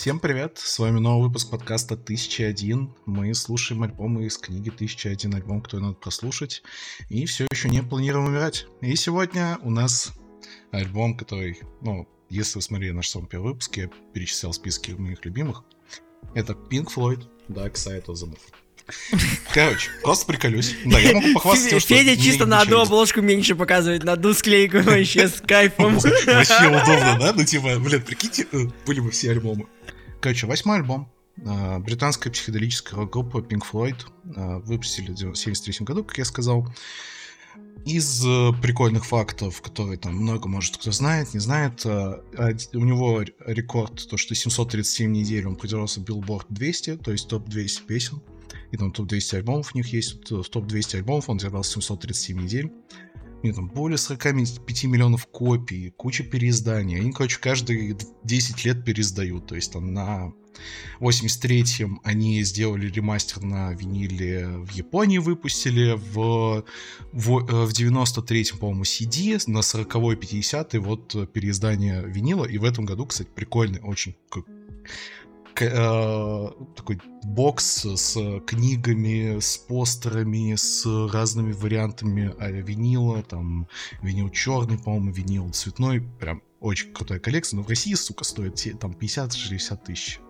Всем привет, с вами новый выпуск подкаста 1001. Мы слушаем альбомы из книги 1001 альбом, который надо прослушать, и все еще не планируем умирать. И сегодня у нас альбом, который, ну, если вы смотрели наш самый первый выпуск, я перечислял списки моих любимых. Это Pink Floyd, Dark Side of the Moon. Короче, просто приколюсь. Да, я могу похвастаться тем, что... Федя чисто на одну обложку меньше показывает, на одну склейку вообще с кайфом. Вообще удобно, да? Ну, типа, блин, прикиньте, э, были бы все альбомы. Короче, восьмой альбом. А, британская психоделическая рок-группа Pink Floyd а, выпустили в 1973 году, как я сказал. Из э, прикольных фактов, которые там много, может, кто знает, не знает, а, у него рекорд, то, что 737 недель он продержался Billboard 200, то есть топ-200 песен и там топ-200 альбомов у них есть, в топ-200 альбомов он держался 737 недель. Них там более 45 миллионов копий, куча переизданий. Они, короче, каждые 10 лет переиздают. То есть там на 83-м они сделали ремастер на виниле в Японии выпустили, в, в, э, в 93-м, по-моему, CD, на 40-й, 50-й вот переиздание винила, и в этом году, кстати, прикольный очень такой бокс с книгами, с постерами, с разными вариантами а, винила, там винил черный, по-моему, винил цветной, прям очень крутая коллекция, но в России, сука, стоит там 50-60 тысяч.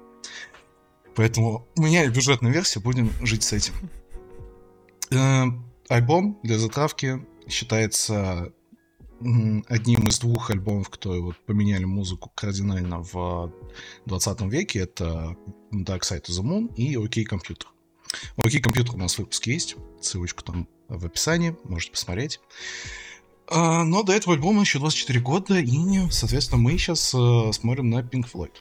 Поэтому у меня бюджетная версия, будем жить с этим. Э, альбом для затравки считается одним из двух альбомов, которые вот поменяли музыку кардинально в 20 веке. Это Dark Side of the Moon и OK Computer. OK Computer у нас выпуск есть, ссылочку там в описании, можете посмотреть. А, но до этого альбома еще 24 года, и, соответственно, мы сейчас э, смотрим на Pink Floyd.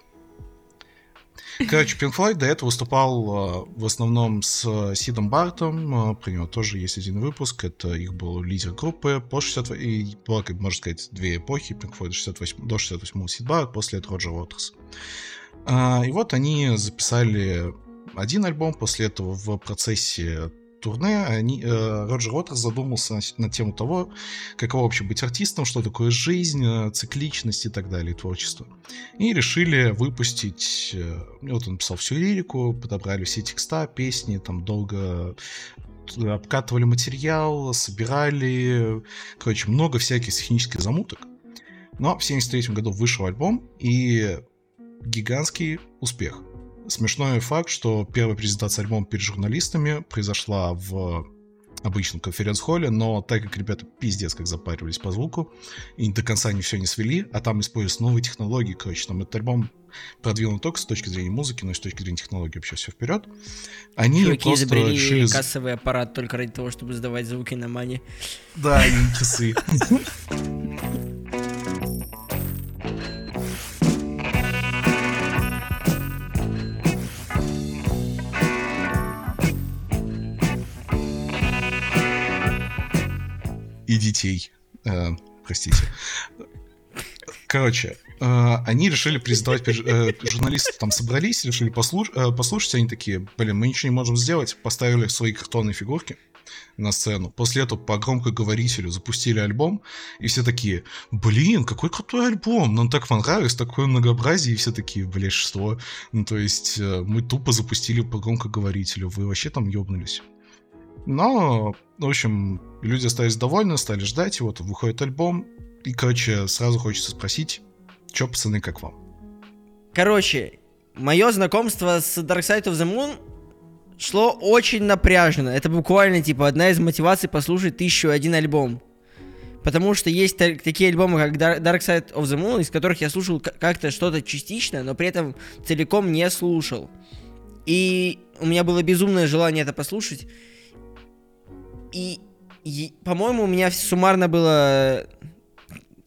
Короче, Pink Floyd до этого выступал э, в основном с э, Сидом Бартом. Э, про него тоже есть один выпуск. Это их был лидер группы по 68... И было, можно сказать, две эпохи. Pink Floyd 68... до 68 Сид Барт, после этого Роджер Уотерс. И вот они записали один альбом, после этого в процессе турне они, э, Роджер Уотерс задумался на, тему того, каково вообще быть артистом, что такое жизнь, э, цикличность и так далее, творчество. И решили выпустить... Э, вот он писал всю лирику, подобрали все текста, песни, там долго обкатывали материал, собирали, короче, много всяких технических замуток. Но в 73 году вышел альбом, и гигантский успех. Смешной факт, что первая презентация альбома перед журналистами произошла в обычном конференц-холле, но так как ребята пиздец как запаривались по звуку и до конца не все не свели, а там используются новые технологии, короче, там этот альбом продвинут только с точки зрения музыки, но и с точки зрения технологий вообще все вперед. Они Чуваки просто изобрели решили... кассовый аппарат только ради того, чтобы сдавать звуки на мане. Да, и часы. детей. Э, простите. Короче, э, они решили презентовать, э, журналисты там собрались, решили послуш, э, послушать, они такие, блин, мы ничего не можем сделать, поставили свои картонные фигурки на сцену. После этого по громкоговорителю запустили альбом, и все такие, блин, какой крутой альбом, нам так понравилось, такое многообразие, и все такие, блядь, что? Ну, то есть, э, мы тупо запустили по громкоговорителю, вы вообще там ёбнулись. Но, в общем, люди остались довольны, стали ждать, и вот выходит альбом, и, короче, сразу хочется спросить, чё, пацаны, как вам? Короче, мое знакомство с Dark Side of the Moon шло очень напряженно. Это буквально, типа, одна из мотиваций послушать тысячу один альбом. Потому что есть такие альбомы, как Dark Side of the Moon, из которых я слушал как-то что-то частично, но при этом целиком не слушал. И у меня было безумное желание это послушать. И, и по-моему, у меня суммарно было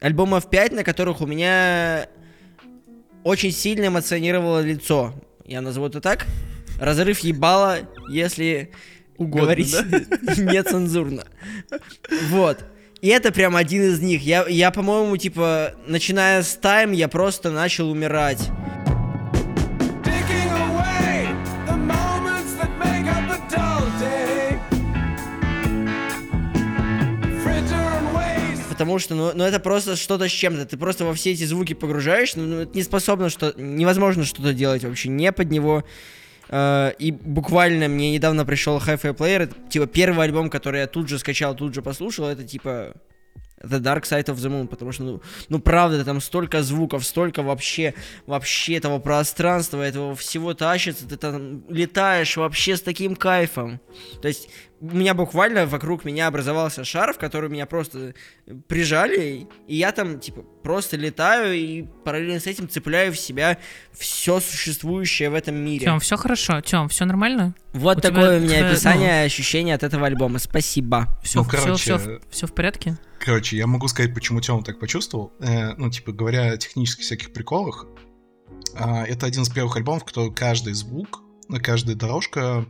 альбомов 5, на которых у меня очень сильно эмоционировало лицо. Я назову это так. Разрыв ебала, если Угодно, говорить да? нецензурно. Вот. И это прям один из них. Я, я по-моему, типа, начиная с Time, я просто начал умирать. Потому что, ну, ну это просто что-то с чем-то. Ты просто во все эти звуки погружаешь, ну, ну это не способно что... Невозможно что-то делать вообще, не под него. Uh, и буквально мне недавно пришел Hi-Fi Player, это, типа первый альбом, который я тут же скачал, тут же послушал, это типа The Dark Side of the Moon, потому что, ну, ну правда, там столько звуков, столько вообще, вообще этого пространства, этого всего тащится, ты там летаешь вообще с таким кайфом. То есть у меня буквально вокруг меня образовался шар, в который меня просто прижали, и я там, типа, просто летаю и параллельно с этим цепляю в себя все существующее в этом мире. Тем, все хорошо. Тем, все нормально? Вот у такое у меня твоя, описание, ну... ощущение от этого альбома. Спасибо. Все, ну, короче, все, все, все в порядке? Короче, я могу сказать, почему Тём так почувствовал. Э, ну, типа, говоря о технических всяких приколах, э, это один из первых альбомов, который каждый звук, каждая дорожка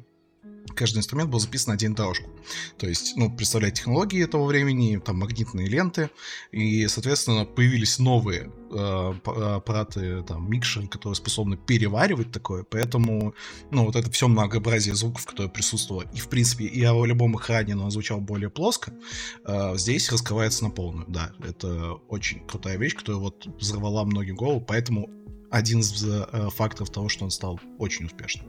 каждый инструмент был записан на отдельную дорожку. То есть, ну, представляете технологии этого времени, там магнитные ленты, и, соответственно, появились новые э, аппараты, там, микшеры, которые способны переваривать такое, поэтому, ну, вот это все многообразие звуков, которое присутствовало, и, в принципе, и о любом экране, но звучал более плоско, э, здесь раскрывается на полную, да, это очень крутая вещь, которая вот взорвала многим голову, поэтому один из э, факторов того, что он стал очень успешным.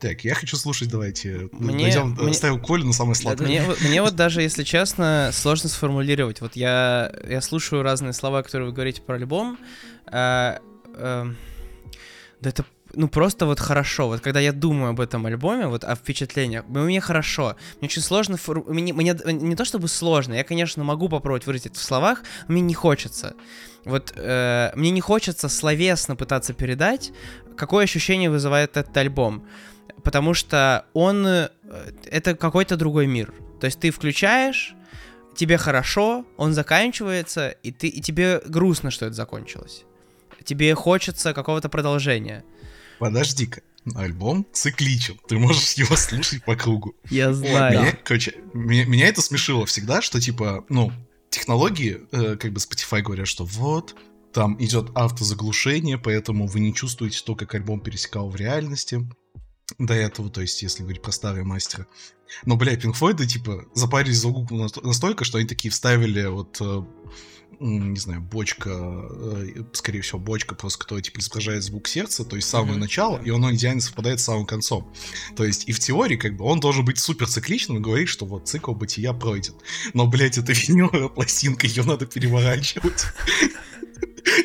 Так, я хочу слушать, давайте. Мне, Найдем, мне, ставим Колю на самое сладкое. Мне, мне вот даже, если честно, сложно сформулировать. Вот я, я слушаю разные слова, которые вы говорите про альбом. А, а, да это ну просто вот хорошо. Вот когда я думаю об этом альбоме, вот о впечатлениях, мне хорошо. Мне очень сложно, фор... мне, мне не то чтобы сложно, я, конечно, могу попробовать выразить в словах, но мне не хочется. Вот э, мне не хочется словесно пытаться передать, какое ощущение вызывает этот альбом потому что он э, это какой-то другой мир. То есть ты включаешь, тебе хорошо, он заканчивается, и ты и тебе грустно, что это закончилось. Тебе хочется какого-то продолжения. Подожди-ка. Альбом цикличен. Ты можешь его слушать по кругу. Я знаю. Меня, короче, меня, меня это смешило всегда, что типа, ну, технологии, э, как бы Spotify говорят, что вот, там идет автозаглушение, поэтому вы не чувствуете то, как альбом пересекал в реальности до этого, то есть, если говорить про старые мастера. Но, бля, Pink Floyd, типа, запарились за звук настолько, что они такие вставили вот, э, не знаю, бочка, э, скорее всего, бочка просто, которая, типа, изображает звук сердца, то есть самое mm-hmm. начало, и оно идеально совпадает с самым концом. То есть, и в теории, как бы, он должен быть супер цикличным и говорить, что вот цикл бытия пройден. Но, блядь, это виниловая пластинка, ее надо переворачивать.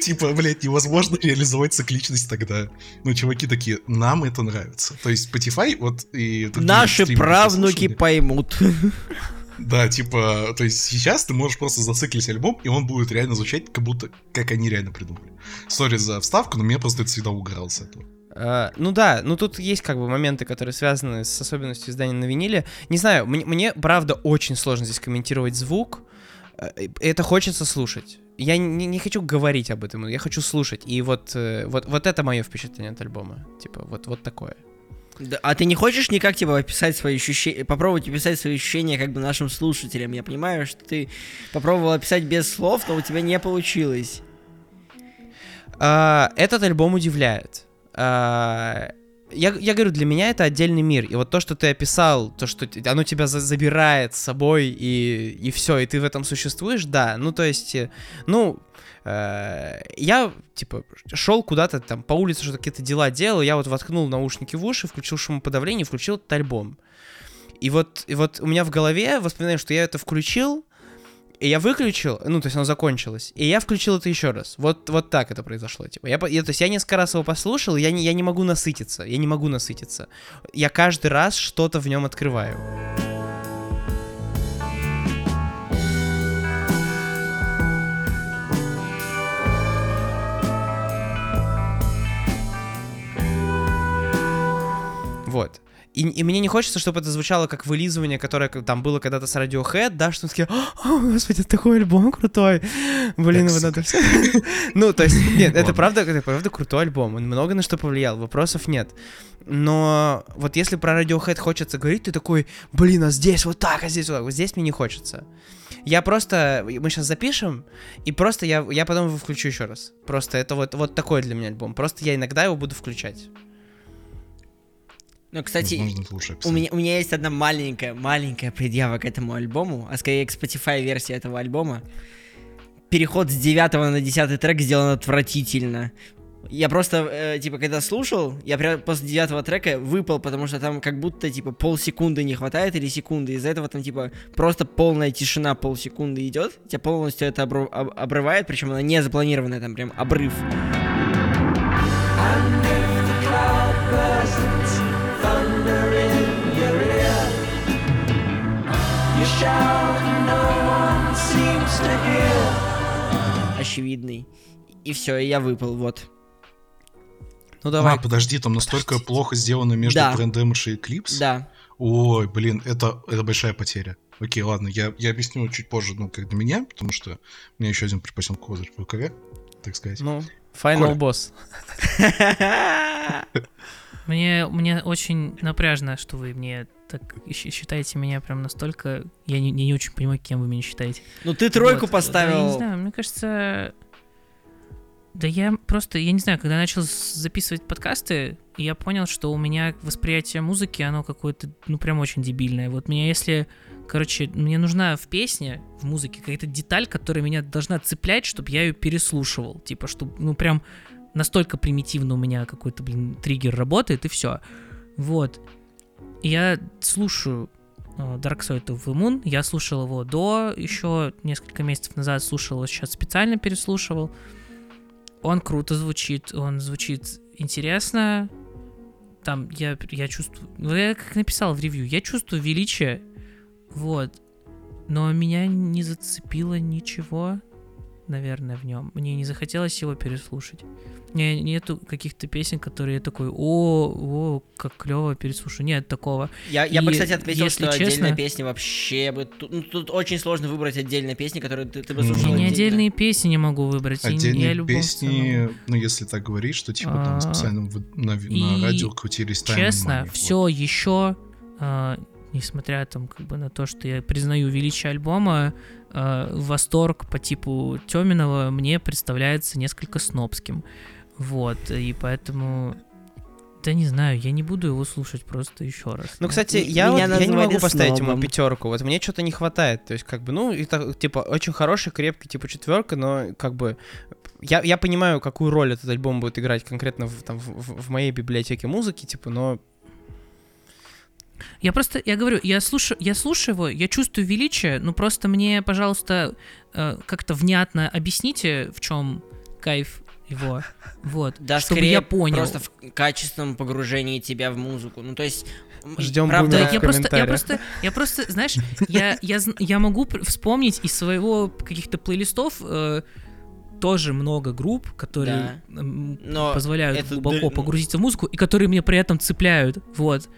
Типа, блядь, невозможно реализовать цикличность тогда. Ну, чуваки такие, нам это нравится. То есть Spotify, вот и... Наши правнуки поймут. Да, типа, то есть сейчас ты можешь просто зациклить альбом, и он будет реально звучать, как будто, как они реально придумали. Сори за вставку, но меня просто это всегда угорал с этого. Uh, ну да, ну тут есть как бы моменты, которые связаны с особенностью издания на виниле. Не знаю, мне, мне правда очень сложно здесь комментировать звук. Э, это хочется слушать я не, не хочу говорить об этом, я хочу слушать. И вот, э, вот, вот это мое впечатление от альбома. Типа, вот, вот такое. Да, а ты не хочешь никак, типа, описать свои ощущения, попробовать описать свои ощущения как бы нашим слушателям? Я понимаю, что ты попробовал описать без слов, но у тебя не получилось. А, этот альбом удивляет. А, я, я говорю, для меня это отдельный мир. И вот то, что ты описал, то, что оно тебя за забирает с собой, и, и все, и ты в этом существуешь, да. Ну, то есть, э, ну, э, я, типа, шел куда-то там по улице, что-то какие-то дела делал, я вот воткнул наушники в уши, включил шумоподавление, включил этот альбом. И вот, и вот у меня в голове воспоминание, что я это включил, и я выключил, ну, то есть оно закончилось, и я включил это еще раз. Вот, вот так это произошло. Типа, я, я, то есть я несколько раз его послушал, я не, я не могу насытиться, я не могу насытиться. Я каждый раз что-то в нем открываю. И, и мне не хочется, чтобы это звучало как вылизывание, которое там было когда-то с Radiohead, да, что такие, о, господи, это такой альбом крутой, блин, его надо все. Ну, то есть, нет, это правда, это правда крутой альбом, он много на что повлиял, вопросов нет. Но вот если про Radiohead хочется говорить, ты такой, блин, а здесь вот так, а здесь вот так, вот здесь мне не хочется. Я просто, мы сейчас запишем, и просто я, я потом его включу еще раз. Просто это вот, вот такой для меня альбом. Просто я иногда его буду включать. Ну, кстати, лучше у меня, у меня есть одна маленькая, маленькая предъява к этому альбому, а скорее к Spotify версии этого альбома. Переход с 9 на 10 трек сделан отвратительно. Я просто, э, типа, когда слушал, я прям после девятого трека выпал, потому что там как будто, типа, полсекунды не хватает или секунды. Из-за этого там, типа, просто полная тишина полсекунды идет. Тебя полностью это обру- об- обрывает, причем она не запланированная, там прям обрыв. Очевидный. И все, и я выпал, вот. Ну давай. А, подожди, там настолько плохо сделано между Да. Damage и Eclipse? Да. Ой, блин, это, это большая потеря. Окей, ладно, я, я объясню чуть позже, ну, как для меня, потому что у меня еще один припасен козырь в ВКВ, так сказать. Ну, Final Коля. Boss. Мне, мне очень напряжно, что вы мне так считаете меня прям настолько... Я не, не очень понимаю, кем вы меня считаете. Ну ты тройку Вот. Да, я поставил. не знаю, мне кажется... Да я просто, я не знаю, когда начал записывать подкасты, я понял, что у меня восприятие музыки, оно какое-то, ну, прям очень дебильное. Вот меня если, короче, мне нужна в песне, в музыке какая-то деталь, которая меня должна цеплять, чтобы я ее переслушивал. Типа, чтобы, ну, прям настолько примитивно у меня какой-то, блин, триггер работает, и все. Вот. Я слушаю э, Dark Side of the Moon. Я слушал его до, еще несколько месяцев назад слушал, его сейчас специально переслушивал. Он круто звучит, он звучит интересно. Там я, я чувствую... ну, Я как написал в ревью, я чувствую величие, вот. Но меня не зацепило ничего, наверное, в нем. Мне не захотелось его переслушать. Не, нету каких-то песен, которые я такой, о, о, как клево переслушаю. Нет такого. Я, я бы, кстати, отметил, если что честно- отдельные песни вообще бы... Тут, ну, тут очень сложно выбрать отдельные песни, которые ты, ты бы слушал. Я не отдельные песни не могу выбрать. я Отдельные в целом. песни, ну, если так говорить, что типа там А, специально в- на, и на радио крутились Честно, Money, вот. все еще, а, несмотря там как бы на то, что я признаю величие альбома, а, восторг по типу Тёминова мне представляется несколько снобским. Вот, и поэтому... Да не знаю, я не буду его слушать просто еще раз. Ну, кстати, М- я, вот, я не могу поставить ему снобом. пятерку. Вот мне что-то не хватает. То есть, как бы, ну, это, типа, очень хороший, крепкий, типа, четверка, но, как бы, я, я понимаю, какую роль этот альбом будет играть конкретно в, там, в, в моей библиотеке музыки, типа, но Я просто, я говорю, я слушаю, я слушаю его, я чувствую величие, ну просто мне, пожалуйста, э, как-то внятно объясните, в чем кайф его, вот, Да, чтобы скорее я понял. просто в качественном погружении тебя в музыку. Ну, то есть... Ждем правда, я в просто, я просто, я просто, знаешь, я, я, я могу вспомнить из своего каких-то плейлистов э, тоже много групп, которые м, Но позволяют глубоко да- погрузиться в музыку и которые меня при этом цепляют, вот.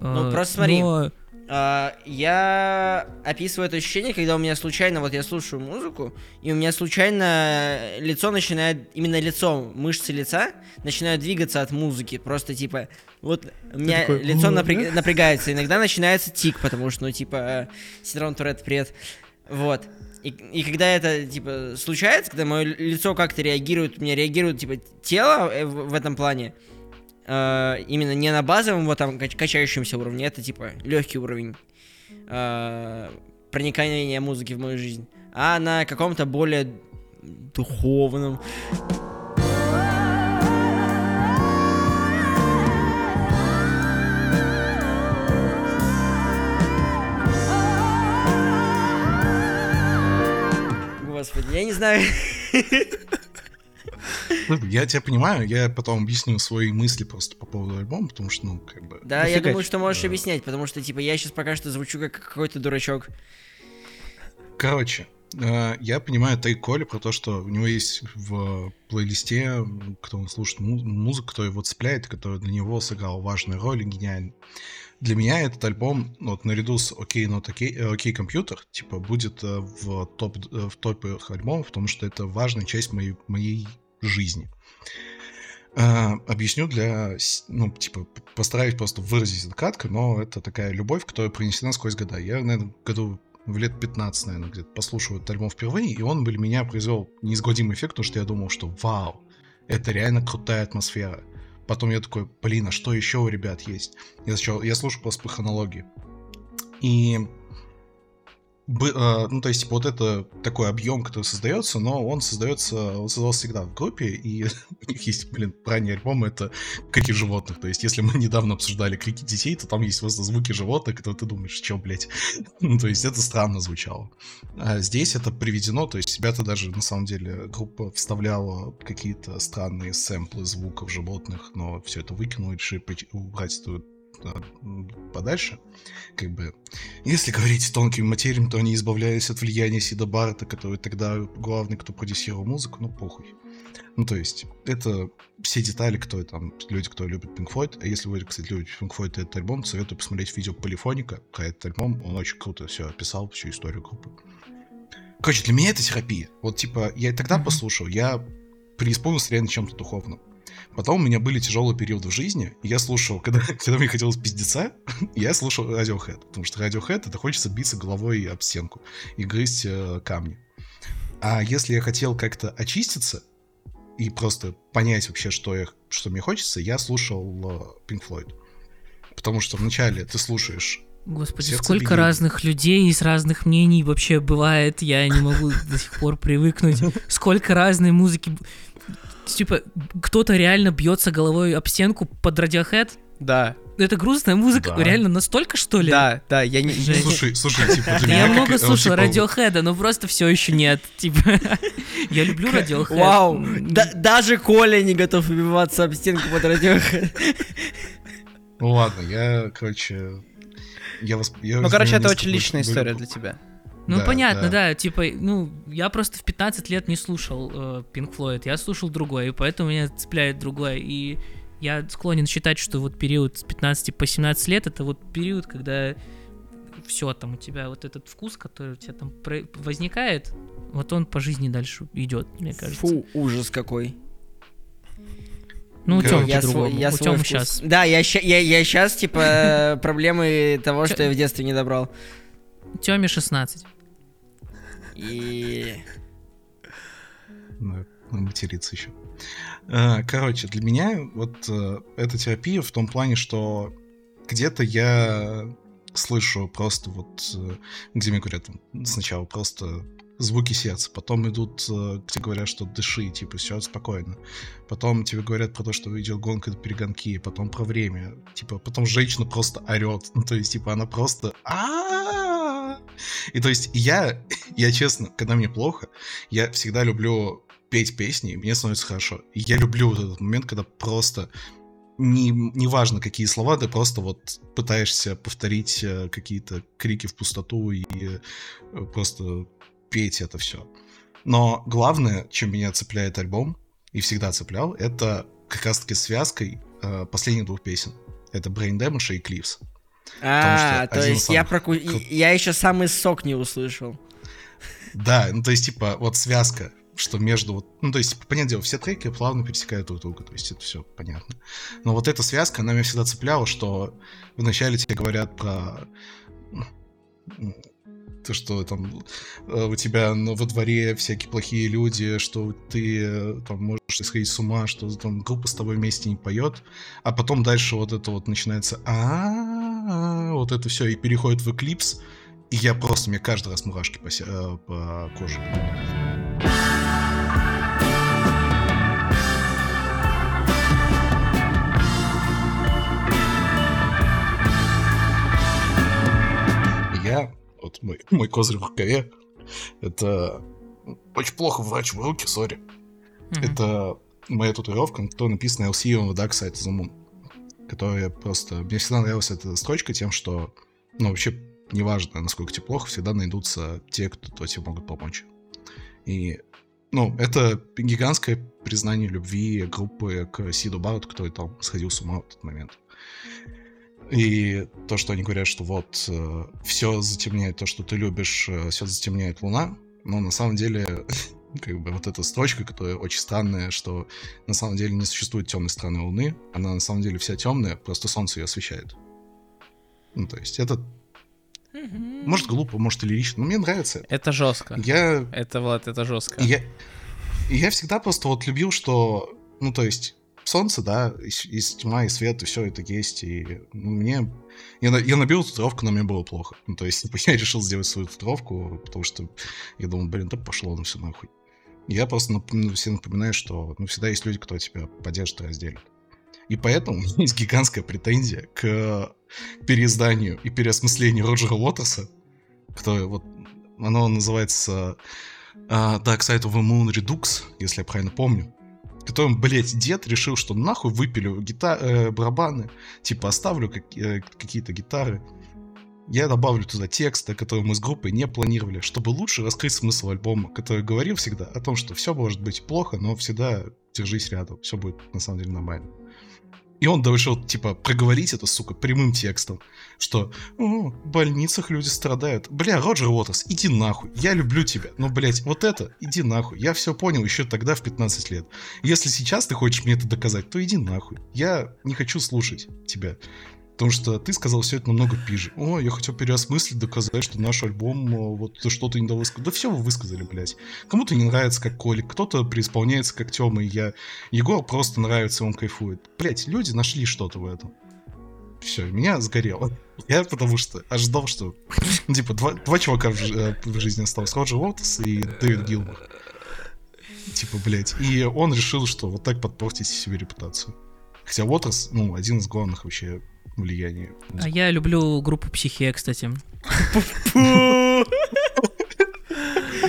Ну, Э, просто смотри. но- А, я описываю это ощущение, когда у меня случайно, вот я слушаю музыку, и у меня случайно лицо начинает, именно лицо, мышцы лица начинают двигаться от музыки. Просто типа, вот у меня такой, лицо «О, напряг- напрягается. Иногда начинается тик, потому что, ну, типа, э, синдром Туретт, привет. Вот. И, и когда это, типа, случается, когда мое лицо как-то реагирует, у меня реагирует, типа, тело э, в, в этом плане, э, именно не на базовом вот там кач- качающемся уровне, это типа легкий уровень э, проникновения музыки в мою жизнь, а на каком-то более духовном. Господи, я не знаю. Ну, Я тебя понимаю, я потом объясню свои мысли просто по поводу альбома, потому что, ну, как бы... Да, я думаю, что можешь объяснять, потому что, типа, я сейчас пока что звучу как какой-то дурачок. Короче, э, я понимаю Тей Коли про то, что у него есть в плейлисте, кто он слушает му- музыку, кто его цепляет, который для него сыграл важную роль и гениальный. Для меня этот альбом, вот наряду с Окей, но Окей, Окей Компьютер, типа, будет э, в топ э, в топе альбомов, потому что это важная часть моей, моей жизни. Э, объясню для, ну, типа, постараюсь просто выразить это кратко, но это такая любовь, которая принесена сквозь года. Я, наверное, году в лет 15, наверное, где-то послушал этот альбом впервые, и он для меня произвел неизгладимый эффект, потому что я думал, что вау, это реально крутая атмосфера. Потом я такой, блин, а что еще у ребят есть? Я, сначала, я слушаю просто по хронологии. И ну, то есть, типа, вот это такой объем, который создается, но он создается, он создавался всегда в группе, и у них есть, блин, ранние альбомы, это крики животных. То есть, если мы недавно обсуждали крики детей, то там есть просто звуки животных, которые ты думаешь, что, блядь? ну, то есть, это странно звучало. А здесь это приведено, то есть, ребята даже, на самом деле, группа вставляла какие-то странные сэмплы звуков животных, но все это выкинули, решили убрать эту подальше. Как бы, если говорить тонкими материями, то они избавлялись от влияния Сида Барта, который тогда главный, кто продюсировал музыку, ну похуй. Ну, то есть, это все детали, кто там, люди, кто любит Pink Floyd. А если вы, кстати, любите Pink Floyd этот альбом, советую посмотреть видео Полифоника про этот альбом. Он очень круто все описал, всю историю группы. Короче, для меня это терапия. Вот, типа, я и тогда послушал, я преисполнился реально чем-то духовным. Потом у меня были тяжелые периоды в жизни, и я слушал, когда, когда мне хотелось пиздеца, я слушал Radiohead, потому что Radiohead это хочется биться головой об стенку и грызть э, камни. А если я хотел как-то очиститься и просто понять вообще, что, я, что мне хочется, я слушал э, Pink Floyd. Потому что вначале ты слушаешь Господи, Сердце сколько биение. разных людей из разных мнений вообще бывает, я не могу до сих пор привыкнуть. Сколько разной музыки. Типа, кто-то реально бьется головой об стенку под Radiohead. Да, Это грустная музыка, Да. реально настолько, что ли? да, да, я не... Жесть. Слушай, слушай, типа, для Я меня как, много слушал типа, Радиохэда, но просто все еще нет. Типа, я люблю Радиохэд. Вау, да- даже Коля не готов убиваться об стенку под радио. Ну ладно, я, короче... Я вас, я Ну, короче, это очень личная история для тебя. Ну, Да, понятно, да. да. Типа, ну, я просто в 15 лет не слушал э, Pink Floyd, я слушал другое, и поэтому меня цепляет другое. И я склонен считать, что вот период с 15 по 17 лет это вот период, когда все там у тебя вот этот вкус, который у тебя там про- возникает, вот он по жизни дальше идет, мне кажется. Фу, ужас какой. Ну, у Тёмки Я свой, я у свой Тёмы вкус. сейчас. Да, я, я, я сейчас, типа, проблемы того, что я в детстве не добрал. Тёме 16. И... Да, надо материться еще. А, Короче, для меня вот э, эта терапия в том плане, что где-то я слышу просто вот, э, где мне говорят сначала просто звуки сердца, потом идут, э, где говорят, что дыши, типа, все спокойно. Потом тебе говорят про то, что идет гонка до перегонки, потом про время, типа, потом женщина просто орет, ну, то есть, типа, она просто а И то есть я, я честно, когда мне плохо, я всегда люблю петь песни, и мне становится хорошо. Я люблю вот этот момент, когда просто не, не важно, какие слова, ты просто вот пытаешься повторить э, какие-то крики в пустоту и э, просто петь это все. Но главное, чем меня цепляет альбом, и всегда цеплял, это как раз-таки связкой э, последних двух песен. Это Brain Damage и Eclipse. А, то есть я проку... Я еще самый сок не услышал. Да, ну то есть, типа, вот связка, что между вот, ну то есть, понятное дело, все треки плавно пересекают друг друга, то есть это все понятно. Но вот эта связка, она меня всегда цепляла, что вначале тебе говорят про то, что там э, у тебя ну, во дворе всякие плохие люди, что ты э, там можешь сходить с ума, что там группа с тобой вместе не поет, а потом дальше вот это вот начинается а вот это все и переходит в эклипс, и я просто, мне каждый раз мурашки по, э, по коже. Я, вот мой, мой козырь в рукаве, это очень плохо врачиваю руки, сори. Мгм. Это моя татуировка, на которой написано LC on the Dark Side of the Moon. Которая просто... Мне всегда нравилась эта строчка тем, что... Ну, вообще, неважно, насколько тебе плохо, всегда найдутся те, кто, тебе могут помочь. И, ну, это гигантское признание любви группы к Сиду Баррету, который там сходил с ума в тот момент. И то, что они говорят, что вот все затемняет то, что ты любишь, все затемняет луна, но на самом деле как бы вот эта строчка, которая очень странная, что на самом деле не существует темной стороны Луны, она на самом деле вся темная, просто Солнце ее освещает. Ну, то есть это, может, глупо, может, и лирично, но мне нравится. это. Это жестко. Я, Это, Влад, это жестко. я, и я всегда просто вот любил, что, ну, то есть, солнце, да, и, и тьма, и свет, и все это есть. И ну, мне... Я, я набил татуировку, но мне было плохо. Ну, то есть, типа, я решил сделать свою татуировку, потому что я думал, блин, да пошло на все нахуй. Я просто нап- ну, все напоминаю, что ну, всегда есть люди, кто тебя поддержит и разделит. И поэтому у меня есть гигантская претензия к переизданию и переосмыслению Роджера Уотерса, который вот, оно называется uh, Dark Side of the Moon Redux, если я правильно помню, в котором, блядь, дед решил, что нахуй выпилю гита- э, барабаны, типа оставлю как- э, какие-то гитары, я добавлю туда тексты, которые мы с группой не планировали, чтобы лучше раскрыть смысл альбома, который говорил всегда о том, что все может быть плохо, но всегда держись рядом, все будет на самом деле нормально. И он решил, типа, проговорить это, сука, прямым текстом, что «О, в больницах люди страдают». Бля, Роджер Уотерс, иди нахуй, я люблю тебя. Ну, блядь, вот это, иди нахуй. Я все понял еще тогда, в 15 лет. Если сейчас ты хочешь мне это доказать, то иди нахуй. Я не хочу слушать тебя. Потому что ты сказал все это намного пиже. О, я хотел переосмыслить, доказать, что наш альбом, э, вот что-то не довысказал. Да все вы высказали, блядь. Кому-то не нравится, как Колик, кто-то преисполняется, как Тёма и я. Егор просто нравится, он кайфует. Блядь, люди нашли что-то в этом. Все, меня сгорело. Я потому что ожидал, что типа два, два чувака в, э, в жизни осталось. Роджер Уоттерс и Дэвид Гилмор. Типа, блядь. И он решил, что вот так подпортить себе репутацию. Хотя Уотерс, ну, один из главных вообще влияний. А я люблю группу Психея, кстати.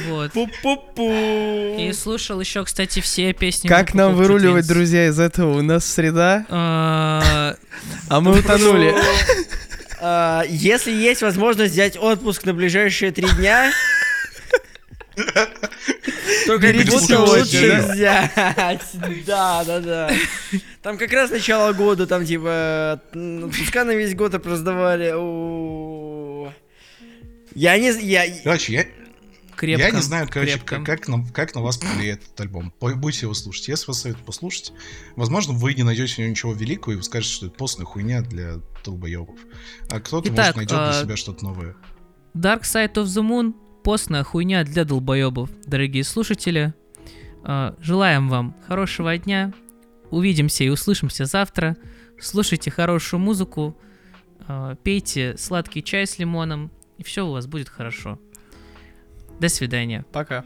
Вот. Пу-пу-пу. И слушал еще, кстати, все песни. Как нам выруливать, друзья, из этого? У нас среда, А, а мы утонули. А, Если есть возможность взять отпуск на ближайшие три дня, то как Берите будто сегодня, лучше взять. Да, да, да. Там как раз начало года, там типа м, отпуска на весь год раздавали. О. Я не... Я... Короче, я, крепко. я не знаю, короче, крепко. как, как, на, как на вас повлияет этот альбом. Будете его слушать. Если вас советую послушать, возможно, вы не найдете в нем ничего великого, и вы скажете, что это постная хуйня для долбоебов. А кто-то, Итак, может, найдет для а, себя что-то новое. Dark Side of the Moon постная хуйня для долбоебов, дорогие слушатели. А, Желаем вам хорошего дня. Увидимся и услышимся завтра. Слушайте хорошую музыку. а, Пейте сладкий чай с лимоном. И все у вас будет хорошо. До свидания. Пока.